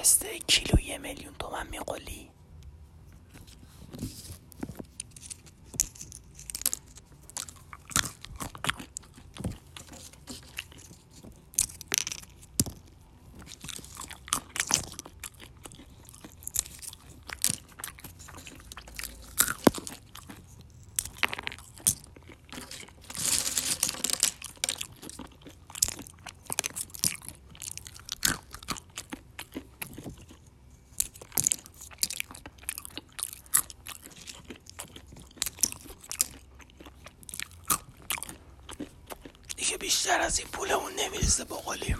پسته کیلو یه میلیون تومن میقلی دیگه بیشتر از این پولمون نمی‌رسه بقولیم